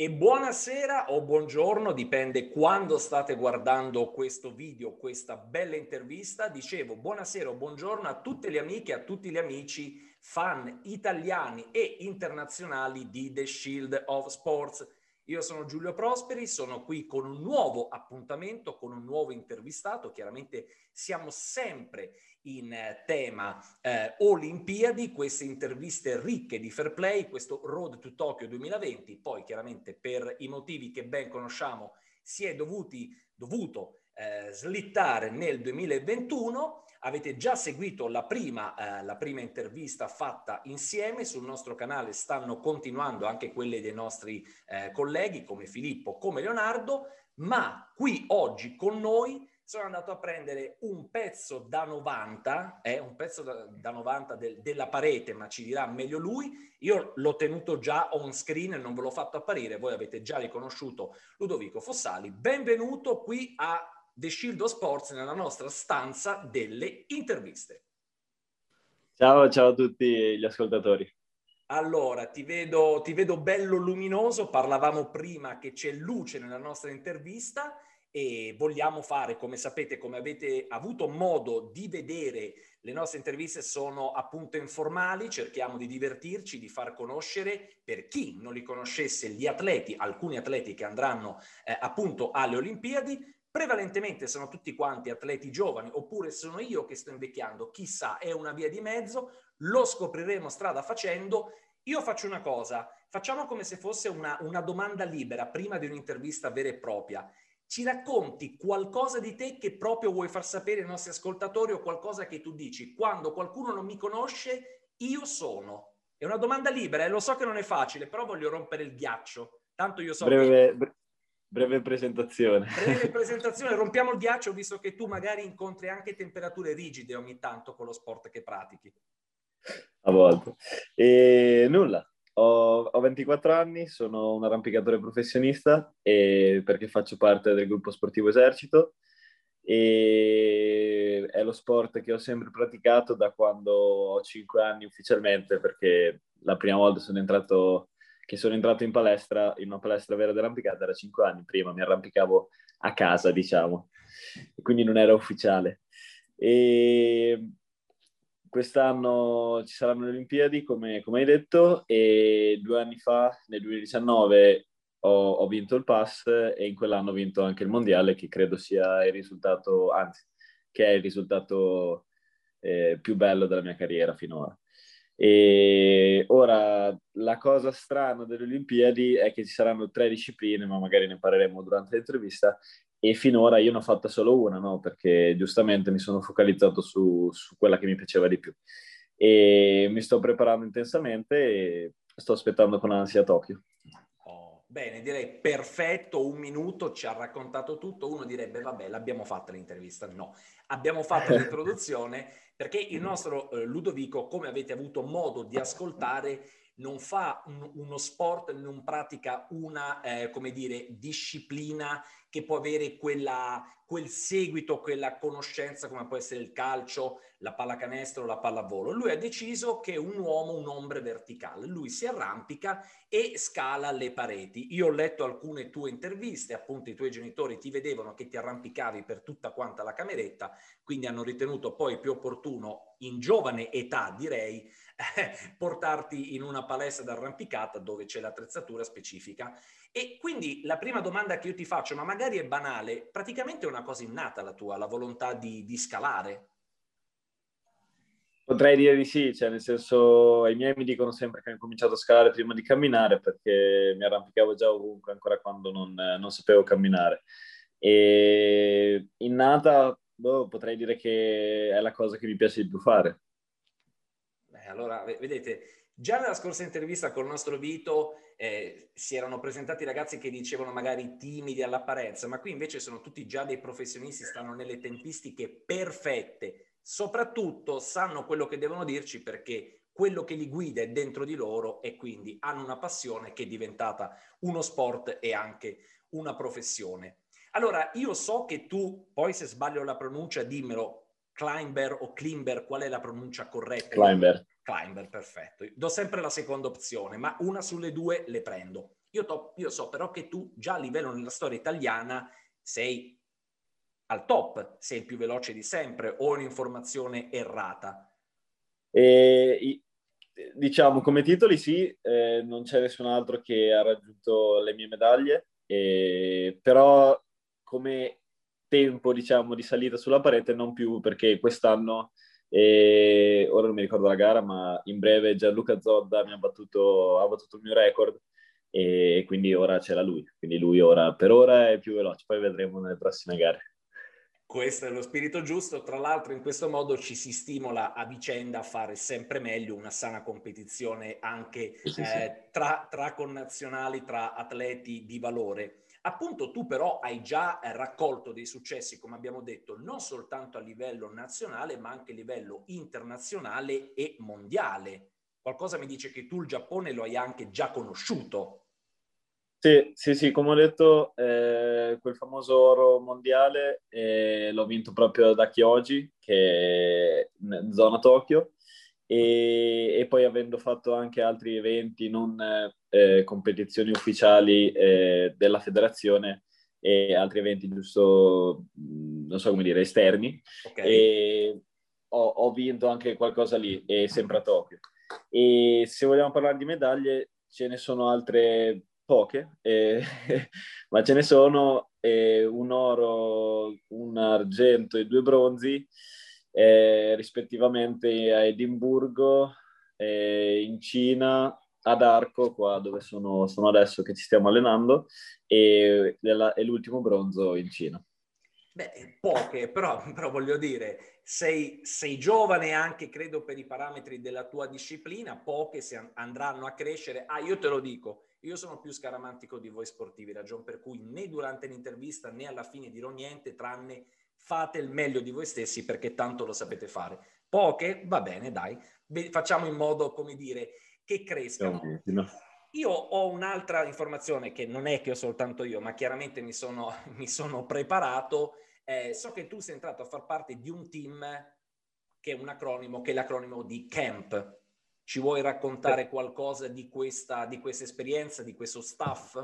E buonasera o buongiorno, dipende quando state guardando questo video, questa bella intervista. Dicevo buonasera o buongiorno a tutte le amiche a tutti gli amici fan italiani e internazionali di The Shield of Sports. Io sono Giulio Prosperi, sono qui con un nuovo appuntamento, con un nuovo intervistato. Chiaramente siamo sempre in eh, tema eh, Olimpiadi, queste interviste ricche di fair play, questo Road to Tokyo 2020, poi chiaramente per i motivi che ben conosciamo si è dovuti, dovuto eh, slittare nel 2021. Avete già seguito la prima, eh, la prima intervista fatta insieme. Sul nostro canale, stanno continuando anche quelle dei nostri eh, colleghi come Filippo, come Leonardo, ma qui oggi con noi sono andato a prendere un pezzo da 90, eh, un pezzo da, da 90 del, della parete, ma ci dirà meglio lui. Io l'ho tenuto già on screen e non ve l'ho fatto apparire, voi avete già riconosciuto Ludovico Fossali. Benvenuto qui a The Shield of Sports nella nostra stanza delle interviste. Ciao, ciao a tutti gli ascoltatori. Allora, ti vedo, ti vedo bello luminoso, parlavamo prima che c'è luce nella nostra intervista e vogliamo fare, come sapete, come avete avuto modo di vedere, le nostre interviste sono appunto informali, cerchiamo di divertirci, di far conoscere per chi non li conoscesse gli atleti, alcuni atleti che andranno eh, appunto alle Olimpiadi. Prevalentemente sono tutti quanti atleti giovani, oppure sono io che sto invecchiando, chissà, è una via di mezzo, lo scopriremo strada facendo. Io faccio una cosa, facciamo come se fosse una, una domanda libera prima di un'intervista vera e propria ci racconti qualcosa di te che proprio vuoi far sapere ai nostri ascoltatori o qualcosa che tu dici. Quando qualcuno non mi conosce, io sono. È una domanda libera, eh? lo so che non è facile, però voglio rompere il ghiaccio. Tanto io so breve, che... breve presentazione. Breve presentazione, rompiamo il ghiaccio visto che tu magari incontri anche temperature rigide ogni tanto con lo sport che pratichi. A volte. E nulla, ho, ho, 24 anni, sono un arrampicatore professionista e perché faccio parte del gruppo sportivo Esercito e è lo sport che ho sempre praticato da quando ho 5 anni ufficialmente perché la prima volta sono entrato, che sono entrato in palestra, in una palestra vera dell'arrampicata era 5 anni, prima mi arrampicavo a casa diciamo, quindi non era ufficiale. E quest'anno ci saranno le Olimpiadi, come, come, hai detto, e due anni fa, nel 2019, ho, ho, vinto il pass e in quell'anno ho vinto anche il mondiale, che credo sia il risultato, anzi, che è il risultato eh, più bello della mia carriera finora. E ora la cosa strana delle Olimpiadi è che ci saranno tre discipline, ma magari ne parleremo durante l'intervista, e finora io ne ho fatta solo una, no? perché giustamente mi sono focalizzato su, su, quella che mi piaceva di più. E mi sto preparando intensamente e sto aspettando con ansia Tokyo. Oh, bene, direi perfetto, un minuto, ci ha raccontato tutto. Uno direbbe, vabbè, l'abbiamo fatta l'intervista. No, abbiamo fatto l'introduzione perché il nostro eh, Ludovico, come avete avuto modo di ascoltare, non fa un, uno sport, non pratica una, eh, come dire, disciplina che può avere quella, quel seguito, quella conoscenza come può essere il calcio, la pallacanestro, la pallavolo. Lui ha deciso che un uomo, un ombre verticale. Lui si arrampica e scala le pareti. Io ho letto alcune tue interviste, appunto i tuoi genitori ti vedevano che ti arrampicavi per tutta quanta la cameretta, quindi hanno ritenuto poi più opportuno in giovane età, direi, portarti in una palestra d'arrampicata dove c'è l'attrezzatura specifica. E quindi la prima domanda che io ti faccio, ma magari è banale, praticamente è una cosa innata la tua, la volontà di, di scalare. Potrei dire di sì, cioè nel senso i miei mi dicono sempre che ho cominciato a scalare prima di camminare perché mi arrampicavo già ovunque ancora quando non, non sapevo camminare. E innata, boh, potrei dire che è la cosa che mi piace di più fare. Beh, allora, vedete, già nella scorsa intervista con il nostro Vito eh, si erano presentati ragazzi che dicevano magari timidi all'apparenza, ma qui invece sono tutti già dei professionisti, stanno nelle tempistiche perfette, soprattutto sanno quello che devono dirci perché quello che li guida è dentro di loro e quindi hanno una passione che è diventata uno sport e anche una professione. Allora, io so che tu, poi se sbaglio la pronuncia, dimmelo, Climber o Klimber, qual è la pronuncia corretta? Climber. Climber, perfetto. Do sempre la seconda opzione, ma una sulle due le prendo. Io, to- io so però che tu già a livello nella storia italiana sei al top, sei il più veloce di sempre o un'informazione errata? E, diciamo, come titoli sì, eh, non c'è nessun altro che ha raggiunto le mie medaglie, eh, però come tempo, diciamo, di salita sulla parete non più, perché quest'anno e ora non mi ricordo la gara, ma in breve Gianluca Zodda mi ha battuto, ha battuto il mio record e quindi ora c'era lui. Quindi lui ora, per ora è più veloce, poi vedremo nelle prossime gare. Questo è lo spirito giusto, tra l'altro in questo modo ci si stimola a vicenda a fare sempre meglio una sana competizione anche sì, eh, sì. Tra, tra connazionali, tra atleti di valore. Appunto tu però hai già eh, raccolto dei successi, come abbiamo detto, non soltanto a livello nazionale, ma anche a livello internazionale e mondiale. Qualcosa mi dice che tu il Giappone lo hai anche già conosciuto. Sì, sì, sì, come ho detto, eh, quel famoso oro mondiale eh, l'ho vinto proprio da Kyoji, che è in zona Tokyo, e, e, poi avendo fatto anche altri eventi, non eh, competizioni ufficiali eh, della federazione e altri eventi giusto, non so come dire, esterni, okay. ho, ho, vinto anche qualcosa lì, e sempre a Tokyo. E se vogliamo parlare di medaglie, ce ne sono altre poche, eh, ma ce ne sono eh, un oro, un argento e due bronzi eh, rispettivamente a Edimburgo, eh, in Cina, ad Arco, qua dove sono, sono adesso che ci stiamo allenando, e, della, e l'ultimo bronzo in Cina. Beh, poche, però, però voglio dire, sei, sei, giovane anche, credo, per i parametri della tua disciplina, poche si andranno a crescere. Ah, io te lo dico, io sono più scaramantico di voi sportivi, ragion per cui né durante l'intervista né alla fine dirò niente, tranne fate il meglio di voi stessi perché tanto lo sapete fare. Poche, va bene, dai, facciamo in modo, come dire, che crescano. Io ho un'altra informazione che non è che ho soltanto io, ma chiaramente mi sono, mi sono preparato. Eh, so che tu sei entrato a far parte di un team che è un acronimo, che è l'acronimo di CAMP. Ci vuoi raccontare qualcosa di questa, di questa esperienza, di questo staff?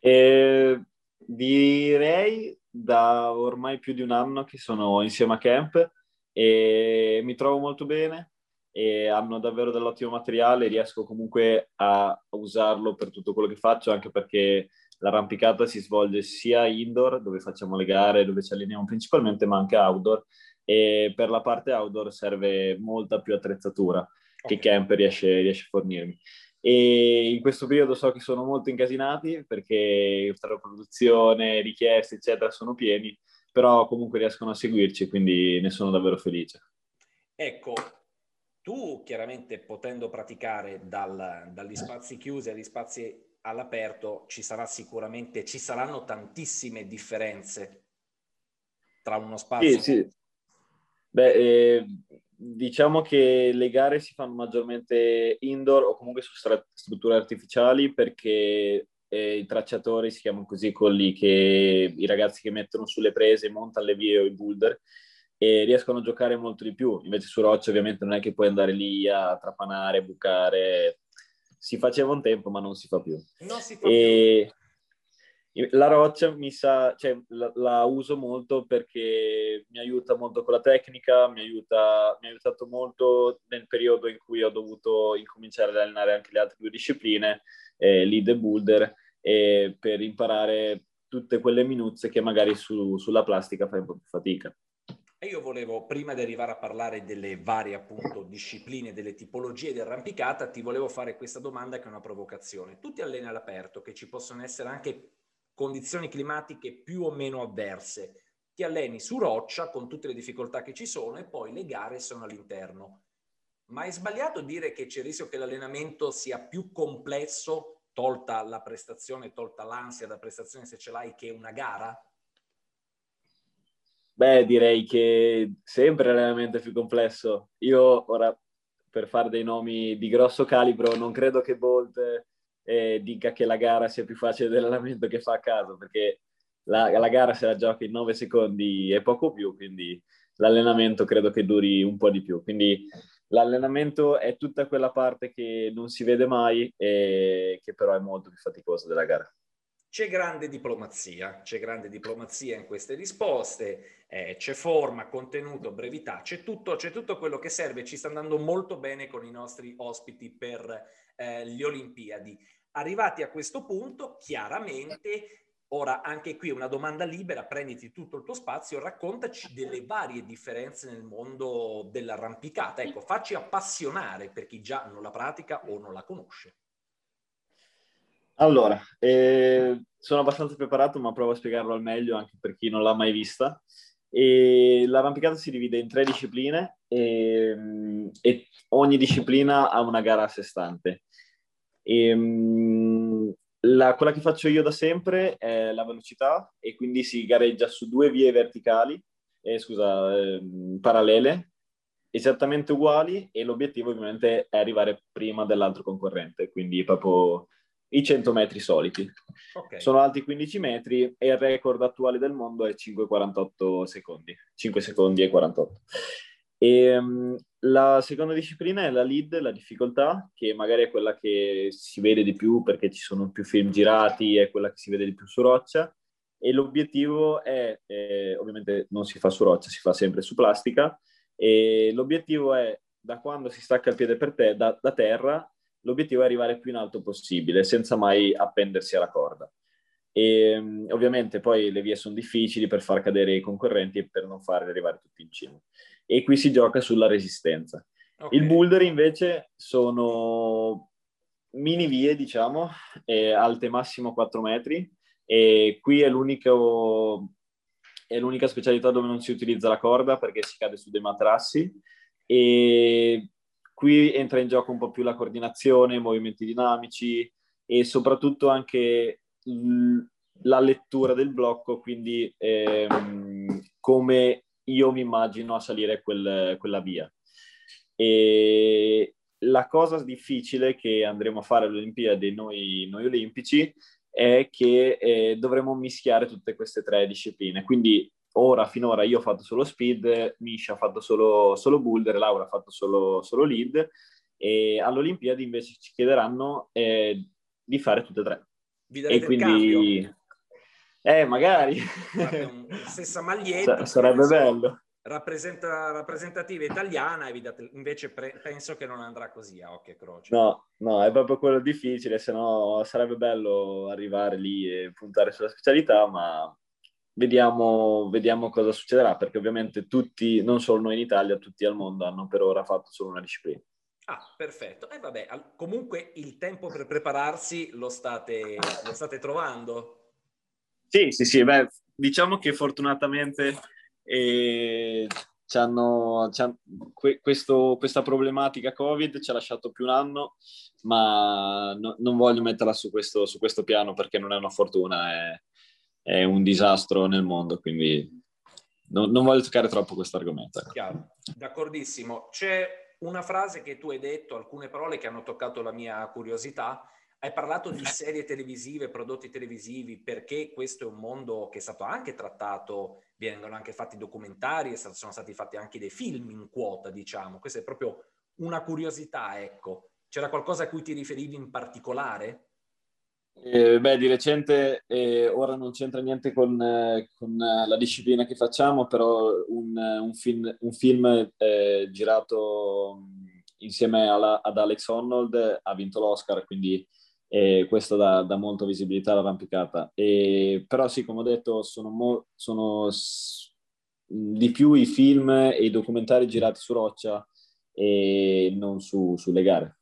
Eh, direi da ormai più di un anno che sono insieme a Camp e mi trovo molto bene e hanno davvero dell'ottimo materiale, riesco comunque a usarlo per tutto quello che faccio, anche perché l'arrampicata si svolge sia indoor, dove facciamo le gare, dove ci alleniamo principalmente, ma anche outdoor e per la parte outdoor serve molta più attrezzatura okay. che Camp riesce, riesce a fornirmi e in questo periodo so che sono molto incasinati perché tra produzione, richieste eccetera sono pieni, però comunque riescono a seguirci quindi ne sono davvero felice. Ecco, tu chiaramente potendo praticare dal, dagli spazi chiusi agli spazi all'aperto ci sarà sicuramente, ci saranno tantissime differenze tra uno spazio... Sì, sì. Beh, eh, diciamo che le gare si fanno maggiormente indoor o comunque su stra- strutture artificiali perché eh, i tracciatori si chiamano così quelli che i ragazzi che mettono sulle prese, montano le vie o i boulder e riescono a giocare molto di più. Invece su roccia ovviamente non è che puoi andare lì a trapanare, bucare. Si faceva un tempo ma non si fa più. Non si fa e... più. La roccia mi sa, cioè, la, la, uso molto perché mi aiuta molto con la tecnica, mi, aiuta, mi ha aiutato molto nel periodo in cui ho dovuto incominciare ad allenare anche le altre due discipline, eh, lead e boulder, e per imparare tutte quelle minuzie che magari su, sulla plastica fai un po' più fatica. E io volevo, prima di arrivare a parlare delle varie appunto discipline, delle tipologie di arrampicata, ti volevo fare questa domanda che è una provocazione. Tu ti alleni all'aperto, che ci possono essere anche condizioni climatiche più o meno avverse. Ti alleni su roccia con tutte le difficoltà che ci sono e poi le gare sono all'interno. Ma è sbagliato dire che c'è il rischio che l'allenamento sia più complesso, tolta la prestazione, tolta l'ansia da prestazione se ce l'hai, che una gara? Beh, direi che sempre l'allenamento è più complesso. Io ora, per fare dei nomi di grosso calibro, non credo che Bolt eh, dica che la gara sia più facile dell'allenamento che fa a caso, perché la, la gara se la gioca in 9 secondi e poco più, quindi l'allenamento credo che duri un po' di più. Quindi l'allenamento è tutta quella parte che non si vede mai e che però è molto più faticosa della gara. C'è grande diplomazia, c'è grande diplomazia in queste risposte, eh, c'è forma, contenuto, brevità, c'è tutto, c'è tutto quello che serve, ci sta andando molto bene con i nostri ospiti per eh, le Olimpiadi. Arrivati a questo punto, chiaramente, ora anche qui una domanda libera, prenditi tutto il tuo spazio, raccontaci delle varie differenze nel mondo dell'arrampicata. Ecco, facci appassionare per chi già non la pratica o non la conosce. Allora, eh, sono abbastanza preparato, ma provo a spiegarlo al meglio anche per chi non l'ha mai vista. E l'arrampicata si divide in tre discipline e, e ogni disciplina ha una gara a sé stante. E, la, quella che faccio io da sempre è la velocità e quindi si gareggia su due vie verticali, eh, scusa, eh, parallele, esattamente uguali e l'obiettivo ovviamente è arrivare prima dell'altro concorrente, quindi proprio i 100 metri soliti. Okay. Sono alti 15 metri e il record attuale del mondo è 5,48 secondi, 5 secondi e 48. E, um, la seconda disciplina è la lead, la difficoltà, che magari è quella che si vede di più perché ci sono più film girati, è quella che si vede di più su roccia. E l'obiettivo è, eh, ovviamente non si fa su roccia, si fa sempre su plastica, e l'obiettivo è da quando si stacca il piede per te, da, da terra l'obiettivo è arrivare più in alto possibile, senza mai appendersi alla corda. E ovviamente poi le vie sono difficili per far cadere i concorrenti e per non farli arrivare tutti in cima. E qui si gioca sulla resistenza. Okay. Il boulder invece sono mini vie, diciamo, alte massimo 4 metri e qui è, è l'unica specialità dove non si utilizza la corda perché si cade su dei materassi e Qui entra in gioco un po' più la coordinazione, i movimenti dinamici e soprattutto anche la lettura del blocco, quindi ehm, come io mi immagino a salire quel, quella via. E la cosa difficile che andremo a fare alle Olimpiadi noi, noi olimpici è che eh, dovremo mischiare tutte queste tre discipline. Quindi ora, finora, io ho fatto solo speed, Misha ha fatto solo, solo boulder, Laura ha fatto solo, solo lead e all'Olimpiadi invece ci chiederanno eh, di fare tutte e tre. Vi darete e quindi... Eh, magari. Un, stessa maglietta. sarebbe bello. Rappresenta, rappresentativa italiana, invece pre, penso che non andrà così a occhio e croce. No, no, è proprio quello difficile, se no sarebbe bello arrivare lì e puntare sulla specialità, ma Vediamo, vediamo, cosa succederà, perché ovviamente tutti, non solo noi in Italia, tutti al mondo hanno per ora fatto solo una disciplina. Ah, perfetto. E eh, vabbè, comunque il tempo per prepararsi lo state, lo state trovando? Sì, sì, sì. Beh, diciamo che fortunatamente eh, c'hanno, c'hanno, que- questo, questa problematica Covid ci ha lasciato più un anno, ma no, non voglio metterla su questo, su questo piano perché non è una fortuna, è, è un disastro nel mondo, quindi non, non voglio toccare troppo questo argomento. Ecco. Chiaro, d'accordissimo. C'è una frase che tu hai detto, alcune parole che hanno toccato la mia curiosità. Hai parlato di serie televisive, prodotti televisivi, perché questo è un mondo che è stato anche trattato, vengono anche fatti documentari, sono stati fatti anche dei film in quota, diciamo. Questa è proprio una curiosità, ecco. C'era qualcosa a cui ti riferivi in particolare? Eh, beh, di recente, eh, ora non c'entra niente con, eh, con, la disciplina che facciamo, però un, un film, un film eh, girato insieme alla, ad Alex Honnold ha vinto l'Oscar, quindi eh, questo dà, dà molta visibilità all'arrampicata. E, però sì, come ho detto, sono, mo, sono di più i film e i documentari girati su roccia e non su, sulle gare.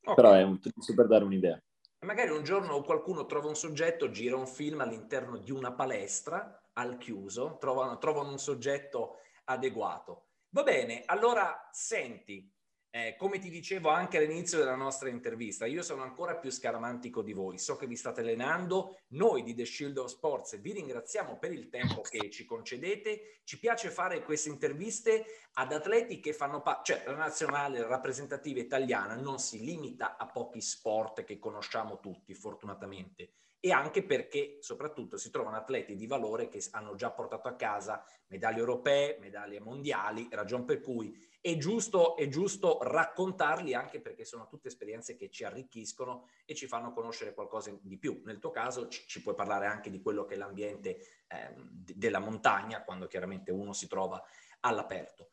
Okay. Però è un, per dare un'idea. Magari un giorno qualcuno trova un soggetto, gira un film all'interno di una palestra al chiuso, trovano, trovano un soggetto adeguato. Va bene, allora senti, eh, come ti dicevo anche all'inizio della nostra intervista, io sono ancora più scaramantico di voi, so che vi state allenando, noi di The Shield of Sports vi ringraziamo per il tempo che ci concedete, ci piace fare queste interviste ad atleti che fanno parte, cioè la nazionale rappresentativa italiana non si limita a pochi sport che conosciamo tutti, fortunatamente e anche perché soprattutto si trovano atleti di valore che hanno già portato a casa medaglie europee, medaglie mondiali, ragion per cui è giusto, è giusto raccontarli anche perché sono tutte esperienze che ci arricchiscono e ci fanno conoscere qualcosa di più. Nel tuo caso ci, ci puoi parlare anche di quello che è l'ambiente eh, della montagna, quando chiaramente uno si trova all'aperto.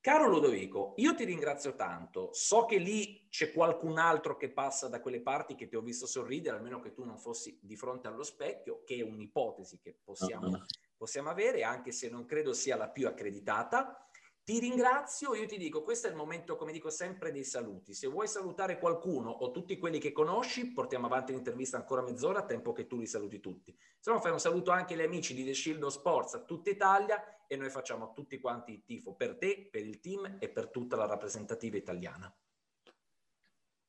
Caro Ludovico, io ti ringrazio tanto. So che lì c'è qualcun altro che passa da quelle parti che ti ho visto sorridere, almeno che tu non fossi di fronte allo specchio, che è un'ipotesi che possiamo, possiamo avere, anche se non credo sia la più accreditata. Ti ringrazio, io ti dico, questo è il momento, come dico sempre, dei saluti. Se vuoi salutare qualcuno o tutti quelli che conosci, portiamo avanti l'intervista ancora mezz'ora, a tempo che tu li saluti tutti. Se no fai un saluto anche agli amici di The Shield Sports, a tutta Italia, e noi facciamo tutti quanti il tifo per te, per il team e per tutta la rappresentativa italiana.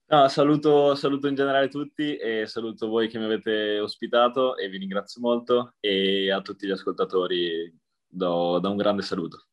No, saluto, saluto in generale tutti e saluto voi che mi avete ospitato e vi ringrazio molto e a tutti gli ascoltatori do, do un grande saluto.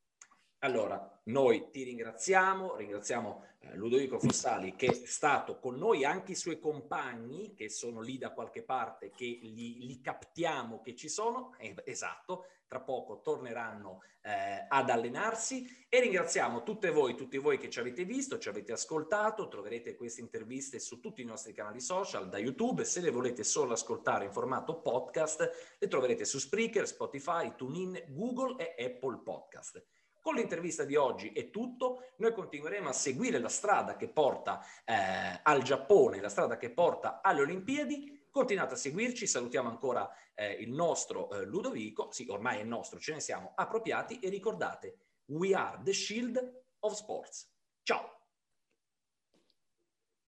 Allora, noi ti ringraziamo, ringraziamo eh, Ludovico Fossali che è stato con noi, anche i suoi compagni che sono lì da qualche parte, che li, li captiamo che ci sono, eh, esatto, tra poco torneranno eh, ad allenarsi. E ringraziamo tutte voi, tutti voi che ci avete visto, ci avete ascoltato, troverete queste interviste su tutti i nostri canali social, da YouTube, se le volete solo ascoltare in formato podcast, le troverete su Spreaker, Spotify, TuneIn, Google e Apple Podcast. Con l'intervista di oggi è tutto, noi continueremo a seguire la strada che porta eh, al Giappone, la strada che porta alle Olimpiadi. Continuate a seguirci, salutiamo ancora eh, il nostro eh, Ludovico, sì ormai è nostro, ce ne siamo appropriati e ricordate, we are the shield of sports. Ciao!